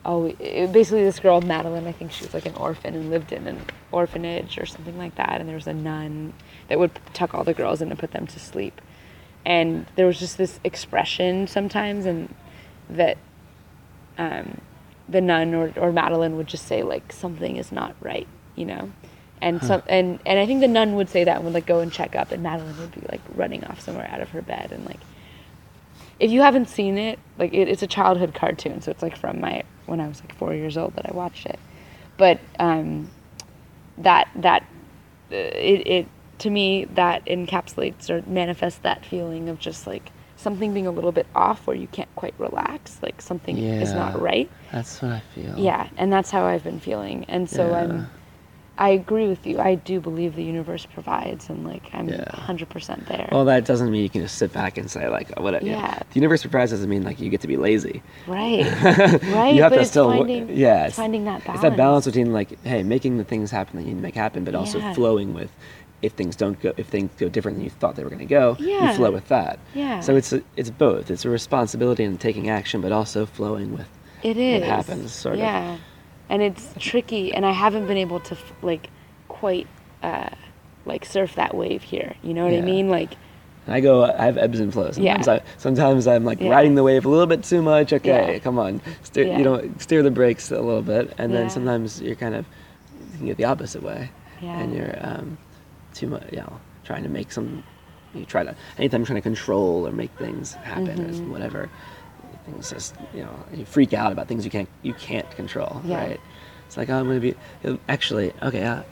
always it, basically this girl Madeline I think she was like an orphan and lived in an orphanage or something like that. And there was a nun that would tuck all the girls in and put them to sleep. And there was just this expression sometimes and that um, the nun or, or Madeline would just say like something is not right you know and some and and I think the nun would say that and would like go and check up and Madeline would be like running off somewhere out of her bed and like if you haven't seen it, like it, it's a childhood cartoon, so it's like from my when I was like four years old that I watched it. But um, that that uh, it, it to me that encapsulates or manifests that feeling of just like something being a little bit off, where you can't quite relax, like something is not right. That's what I feel. Yeah, and that's how I've been feeling, and so Yeah. I'm. I agree with you. I do believe the universe provides, and like I'm Yeah. hundred percent there. Well, that doesn't mean you can just sit back and say like, oh, what? Yeah. The universe provides doesn't mean like you get to be lazy. right, right. you have but to still, finding, yeah, it's finding that balance. It's that balance between like, hey, making the things happen that you need to make happen, but also Yeah. flowing with. If things don't go, if things go different than you thought they were going to go, Yeah. you flow with that. Yeah. So it's a, it's both. It's a responsibility in taking action, but also flowing with. It is. happens, sort of. Yeah, and it's tricky, and I haven't been able to like quite uh, like surf that wave here. You know what I mean? Like, And I go, I have ebbs and flows. Sometimes, Yeah. I, sometimes I'm like Yeah. riding the wave a little bit too much. Okay, Yeah. come on, steer, Yeah. you know, steer the brakes a little bit, and then Yeah. sometimes you're kind of you can get the opposite way, Yeah. and you're um, too much, you know, trying to make some. You try to anytime you're trying to control or make things happen or Mm-hmm. whatever. Things just you know you freak out about things you can't you can't control, Yeah. right? It's like oh, I'm gonna be actually okay. Uh,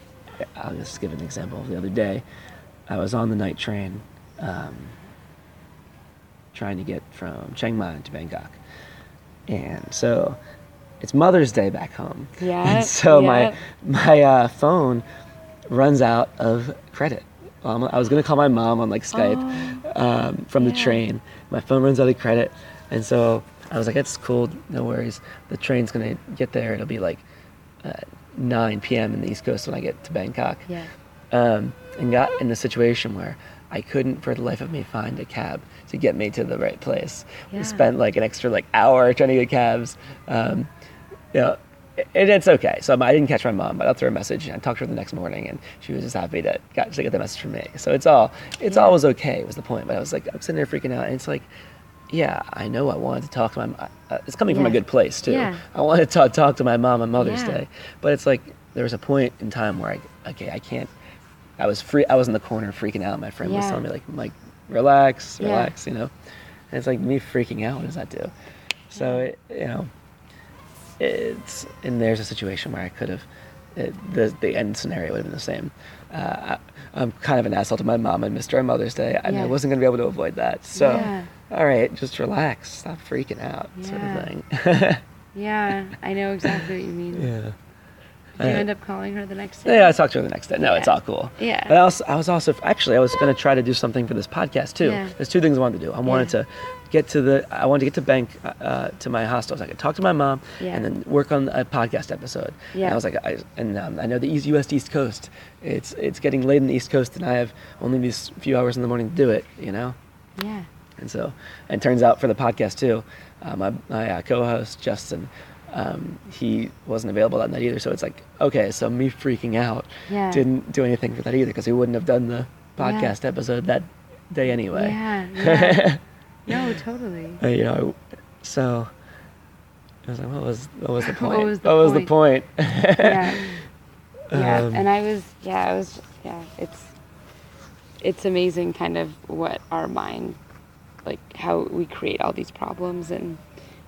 I'll just give an example. The other day, I was on the night train, um, trying to get from Chiang Mai to Bangkok, and so it's Mother's Day back home. Yeah, And so yeah. my my uh, phone runs out of credit. Um, I was gonna call my mom on like Skype um, from the Oh, train. My phone runs out of credit, and so I was like, "It's cool, no worries. The train's gonna get there. It'll be like uh, 9 p.m. in the East Coast when I get to Bangkok." Yeah. um, and got in a situation where I couldn't for the life of me find a cab to get me to the right place. Yeah. We spent like an extra like hour trying to get cabs. Um, you know, and it's okay. So I didn't catch my mom, but I left her a message. I talked to her the next morning, and she was just happy to got to get the message from me. So it's all it's Yeah. always okay. Was the point? But I was like, I'm sitting there freaking out, and it's like. Yeah, I know. I wanted to talk to my. m- Uh, it's coming from a good place too. Yeah. I wanted to talk, talk to my mom on Mother's Yeah. Day, but it's like there was a point in time where I, okay, I can't. I was free. I was in the corner freaking out. My friend was telling me like, like, relax, Yeah. relax, you know. And it's like me freaking out. What does that do? So it, you know, it's and there's a situation where I could have. The the end scenario would have been the same. Uh, I, I'm kind of an asshole to my mom and missed our Mother's Day, and I Yeah. wasn't going to be able to avoid that. So, Yeah. All right, just relax, stop freaking out, sort of thing. Yeah, I know exactly what you mean. yeah. Did you Uh, end up calling her the next day? Yeah, I talked to her the next day. No, it's all cool. Yeah. But I, also, I was also actually I was going to try to do something for this podcast too. Yeah. There's two things I wanted to do. I wanted Yeah. to get to the I wanted to get to bank uh, to my hostel so I could talk to my mom Yeah. and then work on a podcast episode. And Yeah. I was like, I, and um, I know the East, U.S. East Coast. It's it's getting late in the East Coast, and I have only these few hours in the morning to do it. You know. Yeah. And so, and it turns out for the podcast too, uh, my, my uh, co-host Justin, um, he wasn't available that night either. So it's like, okay, so me freaking out Yeah. didn't do anything for that either because he wouldn't have done the podcast episode that day anyway. Yeah. yeah. no, totally. Uh, you know, so I was like, what was what was the point? What point? was the point? yeah. Yeah. Um, and I was yeah, I was yeah, it's it's amazing kind of what our mind like how we create all these problems and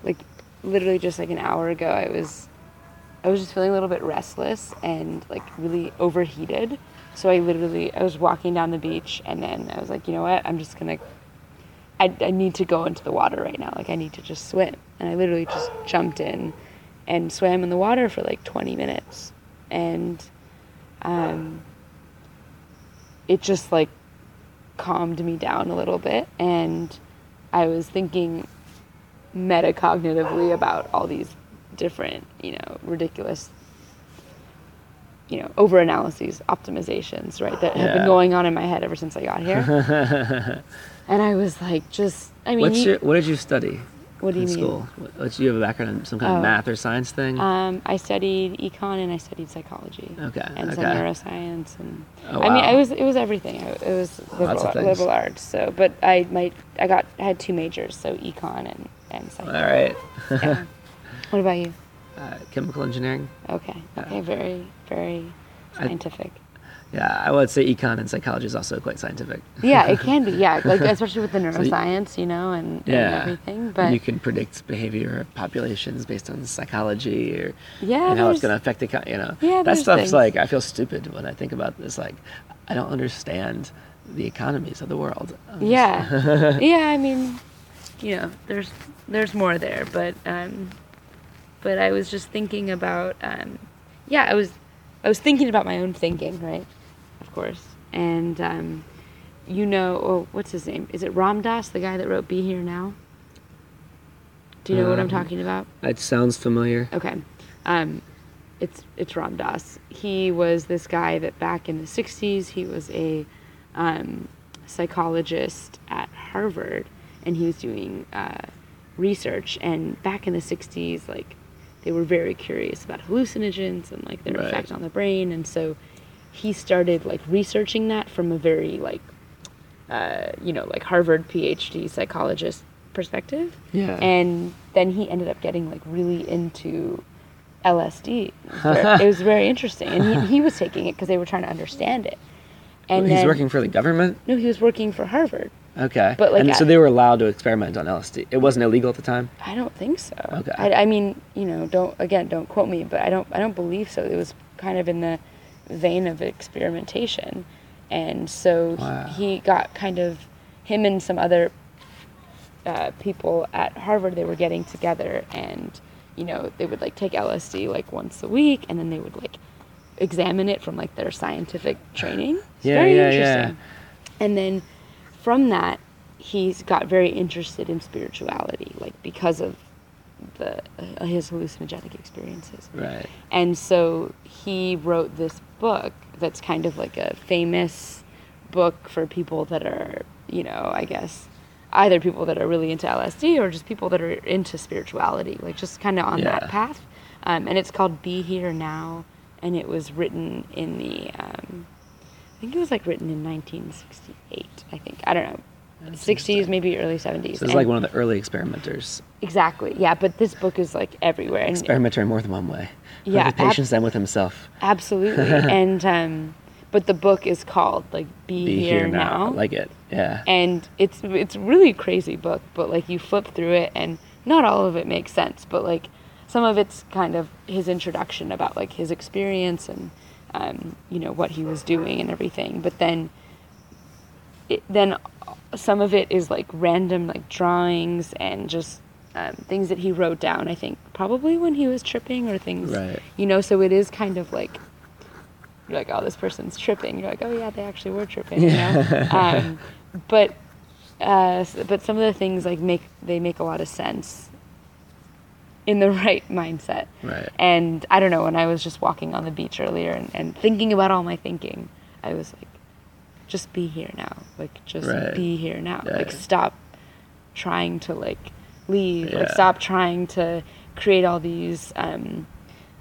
like literally just like an hour ago I was I was just feeling a little bit restless and like really overheated. So I literally I was walking down the beach and then I was like, you know what? I'm just gonna I, I need to go into the water right now. Like I need to just swim. And I literally just jumped in and swam in the water for like 20 minutes. And um, it just like calmed me down a little bit. And I was thinking metacognitively about all these different, you know, ridiculous, you know, over analyses, optimizations, right, that have been going on in my head ever since I got here. and I was like, just, I mean, What's you- your, what did you study? What do you mean? school? What, do you have a background in some kind Oh. of math or science thing? Um, I studied econ and I studied psychology. Okay, And some neuroscience and Oh, wow. I mean, wow. I was it was everything. I, it was liberal, liberal arts. So, but I might I got I had two majors, so econ and and All psychology. right. Yeah. what about you? uh, chemical engineering. Okay. Okay. Very very I- scientific. Yeah, I would say econ and psychology is also quite scientific. yeah, it can be. Yeah, like especially with the So you- neuroscience, you know, and, and Yeah. everything. But you can predict behavior of populations based on psychology or Yeah, and how it's going to affect the you know Yeah, that stuff's things. like I feel stupid when I think about this like I don't understand the economies of the world. I'm yeah, yeah. I mean, you know, there's there's more there, but um, but I was just thinking about um, yeah, I was I was thinking about my own thinking, right? Of course, and um, you know, oh, what's his name? Is it Ram Dass, the guy that wrote "Be Here Now"? Do you know what I'm Um, talking about? It sounds familiar. Okay. Um, it's it's Ram Dass. He was this guy that back in the '60s he was a um, psychologist at Harvard, and he was doing uh, research. And back in the '60s, like they were very curious about hallucinogens and like their Right. effect on the brain, and so he started like researching that from a very like uh, you know, like Harvard PhD psychologist perspective. Yeah. And then he ended up getting like really into LSD. It was very, it was very interesting, and he, he was taking it because they were trying to understand it. And He's then- working for the government. No, he was working for Harvard. Okay. But, like, and so I- they were allowed to experiment on LSD. It wasn't illegal at the time. I don't think so. Okay. I, I mean, you know, don't again, don't quote me, but I don't, I don't believe so. It was kind of in the vein of experimentation, and so Wow. he got kind of him and some other uh, people at Harvard. They were getting together, and you know, they would like take LSD like once a week, and then they would like examine it from like their scientific training. It's Yeah, very yeah, yeah. interesting. And then from that, he's got very interested in spirituality, like because of the uh, his hallucinogenic experiences. Right. And so he wrote this book that's kind of like a famous book for people that are, you know, I guess either people that are really into LSD or just people that are into spirituality, like just kind of on Yeah. that path. Um, and it's called Be Here Now, and it was written in the, um, I think it was like written in 1968. I think I don't know, 60s maybe early 70s. So it's like one of the early experimenters. exactly, yeah. But this book is like everywhere, and Experimenter in more than one way. Yeah, With the ab- patients and with himself. Absolutely. and um but the book is called like Be, Be Here, here, now. Now. I like it. Yeah. and it's it's really crazy book, but like you flip through it and not all of it makes sense, but like some of it's kind of his introduction about like his experience and um, you know what he was doing and everything. But then it, then some of it is like random like drawings and just um, things that he wrote down. I think probably when he was tripping or things, Right. you know. So it is kind of like you're like, oh, this person's tripping. You're like, oh yeah, they actually were tripping. You know? um, but uh, but some of the things like make they make a lot of sense in the right mindset. Right. And I don't know, when I was just walking on the beach earlier and, and thinking about all my thinking, I was like, just be here now. Like, just Right. be here now. Like, stop trying to, like, leave. Like, stop trying to create all these, um,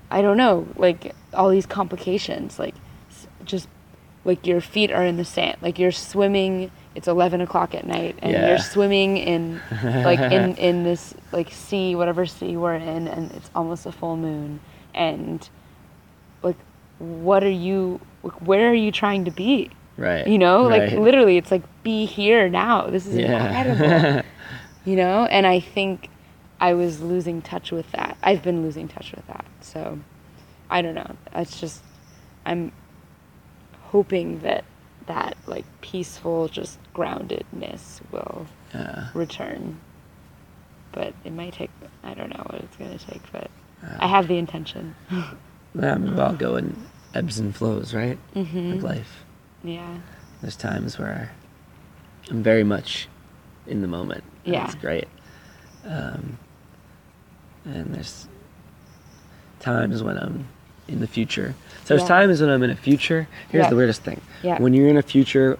I don't know, like, all these complications. Like, s- just, like, your feet are in the sand. Like, you're swimming, it's 11 o'clock at night, and Yeah. you're swimming in, like, in, in this, like, sea, whatever sea we're in, and it's almost a full moon. And, like, what are you, like, where are you trying to be? Right. You know, like literally, it's like be here now. This is Yeah. incredible. you know, and I think I was losing touch with that. I've been losing touch with that. So I don't know. It's just I'm hoping that that like peaceful, just groundedness will Yeah. return. But it might take. I don't know what it's gonna take, but I have the intention. Yeah, I mean, we all go in ebbs and flows, right? Mhm. Like life. Yeah. There's times where I'm very much in the moment. and Yeah. It's great. Um, and there's times when I'm in the future. So there's Yeah. times when I'm in a future. Here's Yeah. the weirdest thing. Yeah. When you're in a future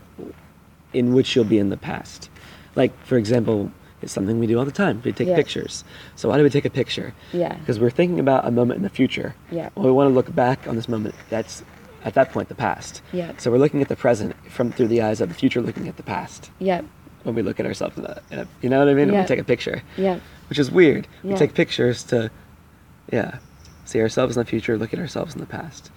in which you'll be in the past. Like, for example, it's something we do all the time. We take Yeah. pictures. So why do we take a picture? Yeah. Because we're thinking about a moment in the future. Yeah. Well, we want to look back on this moment. That's at that point the past. Yeah. So we're looking at the present from through the eyes of the future, looking at the past. Yep. When we look at ourselves in a, in a you know what I mean? When we take a picture, Yep. which is weird. We Yeah. take pictures to, yeah, see ourselves in the future, look at ourselves in the past,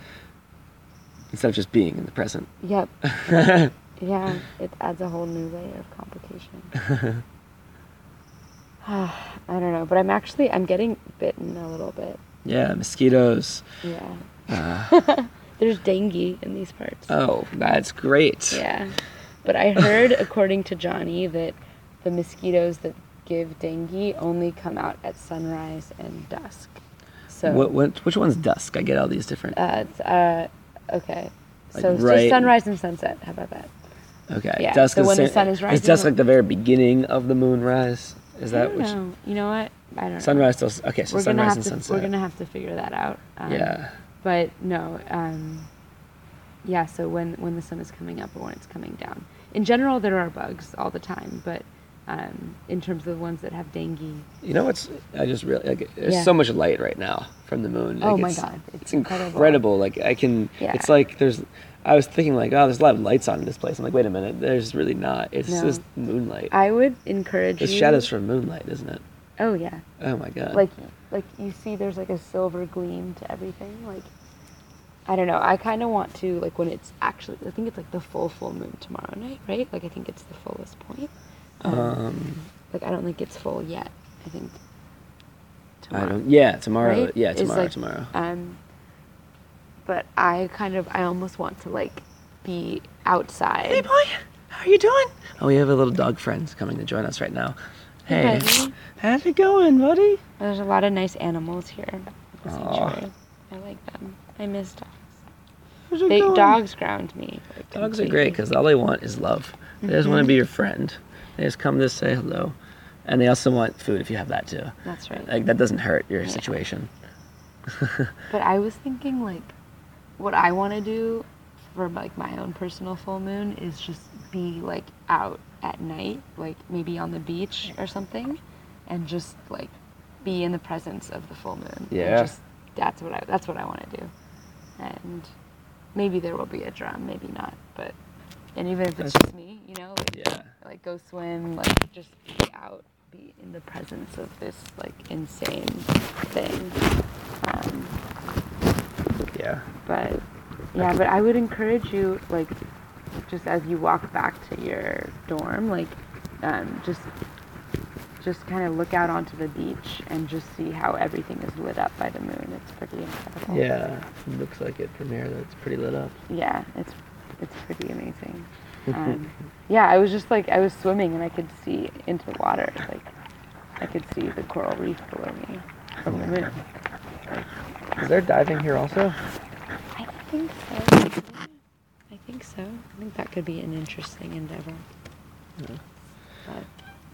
instead of just being in the present. Yep. yeah, it adds a whole new layer of complication. I don't know, but I'm actually I'm getting bitten a little bit. Yeah, mosquitoes. Yeah. Uh, There's dengue in these parts. oh, that's great. Yeah. But I heard according to Johnny that the mosquitoes that give dengue only come out at sunrise and dusk. So What, what, which one's dusk? I get all these different. uh, it's, uh okay. Like so right- just sunrise and sunset. How about that? okay. yeah, Dusk so is when the sun is Is rising, dusk it'll- like the very beginning of the moonrise? Is I that don't which? You know what? I don't know. Sunrise s- Okay, so we're sunrise and to sunset. we're gonna have to figure that out. Um, yeah. But no, um, yeah. So when when the sun is coming up or when it's coming down, in general there are bugs all the time, but um, in terms of the ones that have dengue. You know what's? I just really like. There's Yeah. so much light right now from the moon. Oh my it's- God, it's it's incredible. incredible. Like I can. Yeah. It's like there's. I was thinking like, oh, there's a lot of lights on in this place. I'm like, wait a minute. There's really not. It's No. just moonlight. I would encourage It's shadows from moonlight, isn't it? Oh yeah, Oh my god. like like you see, there's like a silver gleam to everything. Like I don't know. I kind of want to like when it's actually. I think it's like the full full moon tomorrow night, right? Like I think it's the fullest point. Um, Like I don't think it's full yet. I think. I tomorrow. don't. Yeah, tomorrow. right? Yeah, tomorrow. like, tomorrow. Um, but I kind of, I almost want to like be outside. Hey boy, how are you doing? Oh, we have a little dog friend coming to join us right now. Hey, buddy. how's it going, buddy? There's a lot of nice animals here. the sanctuary. I like them. I miss dogs. How's it They, going? dogs ground me. like, Dogs are great completely. because all they want is love. They just Mm-hmm. want to be your friend. They just come to say hello, and they also want food if you have that too. That's right. Like that doesn't hurt your situation. But I was thinking like, what I want to do for like my own personal full moon is just be like out at night, like maybe on the beach or something, and just like be in the presence of the full moon. Yeah. just that's what I that's what I want to do, and maybe there will be a drum, maybe not, but and even if it's just me, you know, like Yeah. like go swim, like just be out, be in the presence of this like insane thing. Um, Yeah. but yeah, but I would encourage you, like, just as you walk back to your dorm, like, um, just just kind of look out onto the beach and just see how everything is lit up by the moon. It's pretty incredible. Yeah. Looks like it from here. That's pretty lit up. Yeah, it's it's pretty amazing. Um, yeah, I was just like I was swimming and I could see into the water, like I could see the coral reef below me from the moon. Is there diving here also? I think so. I think so. I think that could be an interesting endeavor. But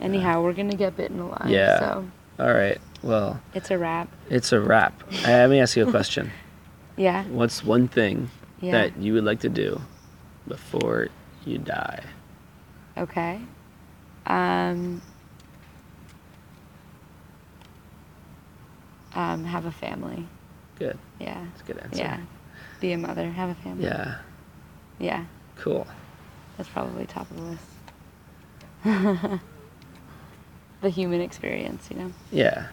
anyhow, we're gonna get bitten alive. Yeah. So All right. Well, it's a wrap. it's a wrap. Uh, let me ask you a question. Yeah. What's one thing Yeah. that you would like to do before you die? Okay. Um. Um, have a family. Good. Yeah. That's a good answer. Yeah. Be a mother. Have a family. Yeah. Yeah. Cool. That's probably top of the list. the human experience, you know. Yeah.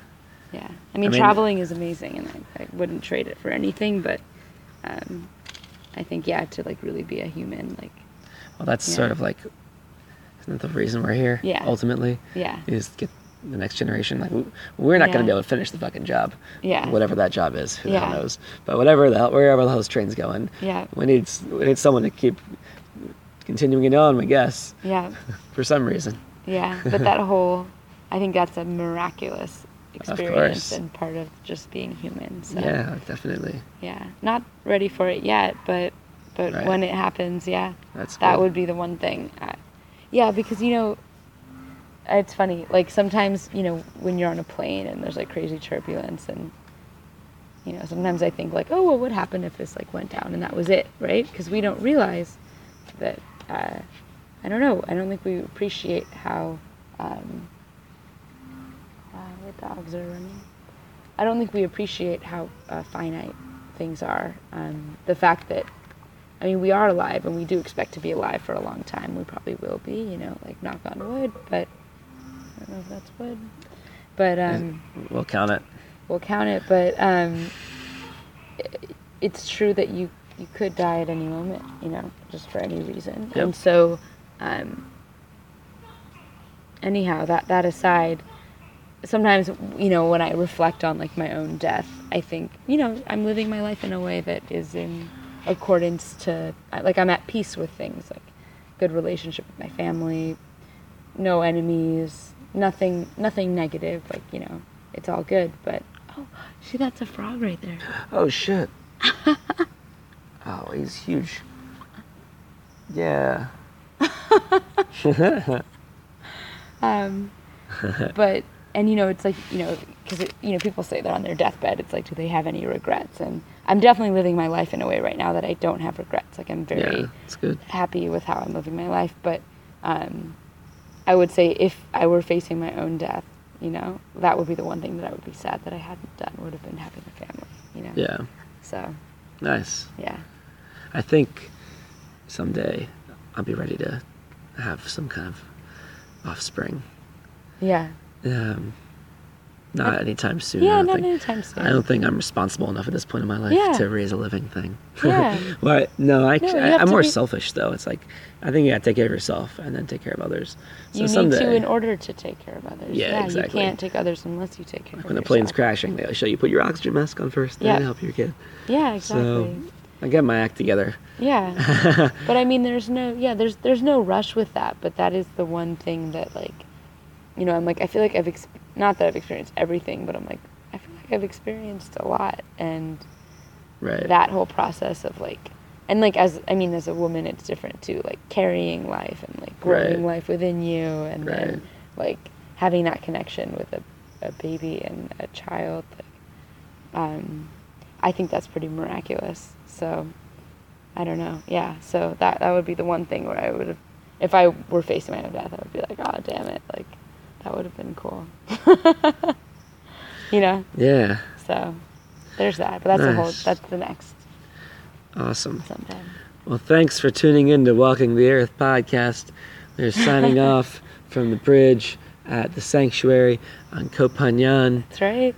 Yeah, I mean, mean- traveling is amazing, and I, I wouldn't trade it for anything. But um, I think yeah, to like really be a human, like Well, that's Yeah. sort of like, isn't that the reason we're here? Yeah. Ultimately, yeah, is get the next generation. Like, we're not going to be able to finish the fucking job. Yeah. Whatever that job is, who the hell Yeah. knows? But whatever the hell, wherever the hell this train's going, yeah, we need we need someone to keep continuing it on. I guess yeah, for some reason. yeah. But that whole, I think that's a miraculous experience and part of just being human. So Yeah, definitely. yeah, not ready for it yet, but but Right. when it happens, yeah, That's that good. would be the one thing. I, yeah, because you know, it's funny. Like sometimes you know when you're on a plane and there's like crazy turbulence and you know sometimes I think like oh well what happened if this like went down and that was it right because we don't realize that uh, I don't know I don't think we appreciate how um, uh, the dogs are running. I don't think we appreciate how uh, finite things are. Um, the fact that, I mean, we are alive and we do expect to be alive for a long time. We probably will be, you know, like knock on wood, but I don't know if that's wood. But um, We'll count it. we'll count it. But um, i- it's true that you you could die at any moment, you know, just for any reason. Yep. And so, um, anyhow, that that aside, sometimes you know when I reflect on like my own death, I think you know I'm living my life in a way that is in accordance to like I'm at peace with things like good relationship with my family, no enemies, nothing nothing negative. Like you know it's all good. But oh, see that's a frog right there. Oh shit. oh, he's huge. Yeah. Um, but and you know it's like you know because you know people say that on their deathbed it's like do they have any regrets and i'm definitely living my life in a way right now that i don't have regrets like i'm very Yeah, it's good. happy with how i'm living my life but um I would say if I were facing my own death, you know, that would be the one thing that I would be sad that I hadn't done. Would have been having a family. You know. Yeah. So Nice. yeah. I think someday I'll be ready to have some kind of offspring. Yeah. Um, not anytime soon. Yeah. Don't think. anytime soon. I don't think I'm responsible enough at this point in my life Yeah. to raise a living thing. Yeah. well, no, I, no I, I'm more be- selfish though. It's like I think you gotta take care of yourself and then take care of others. So you someday, need to in order to take care of others. Yeah, exactly. You can't take others unless you take care like of when the plane's crashing, they show you put your oxygen mask on first, then Yeah. help your kid. Yeah, exactly. So I get my act together. Yeah. but I mean there's no yeah, there's there's no rush with that, but that is the one thing that like you know, I'm like I feel like I've ex- not that I've experienced everything, but I'm like I feel like I've experienced a lot and Right. that whole process of like and like as I mean as a woman it's different too, like carrying life and like growing Right. life within you and Right. then like having that connection with a, a baby and a child like, um, I think that's pretty miraculous. So I don't know. Yeah. So that that would be the one thing where I would have, if I were facing my own death, I would be like, oh damn it, like that would have been cool. you know. Yeah. So there's that. But that's a whole. That's the next Awesome. sometime. Well, thanks for tuning in to Walking the Earth podcast. We're signing off from the bridge at the sanctuary on Koh Phangan, That's right.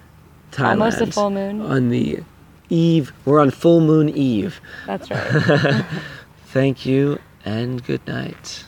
Thailand. Almost a full moon. On the eve, we're on full moon eve. That's right. Thank you and good night.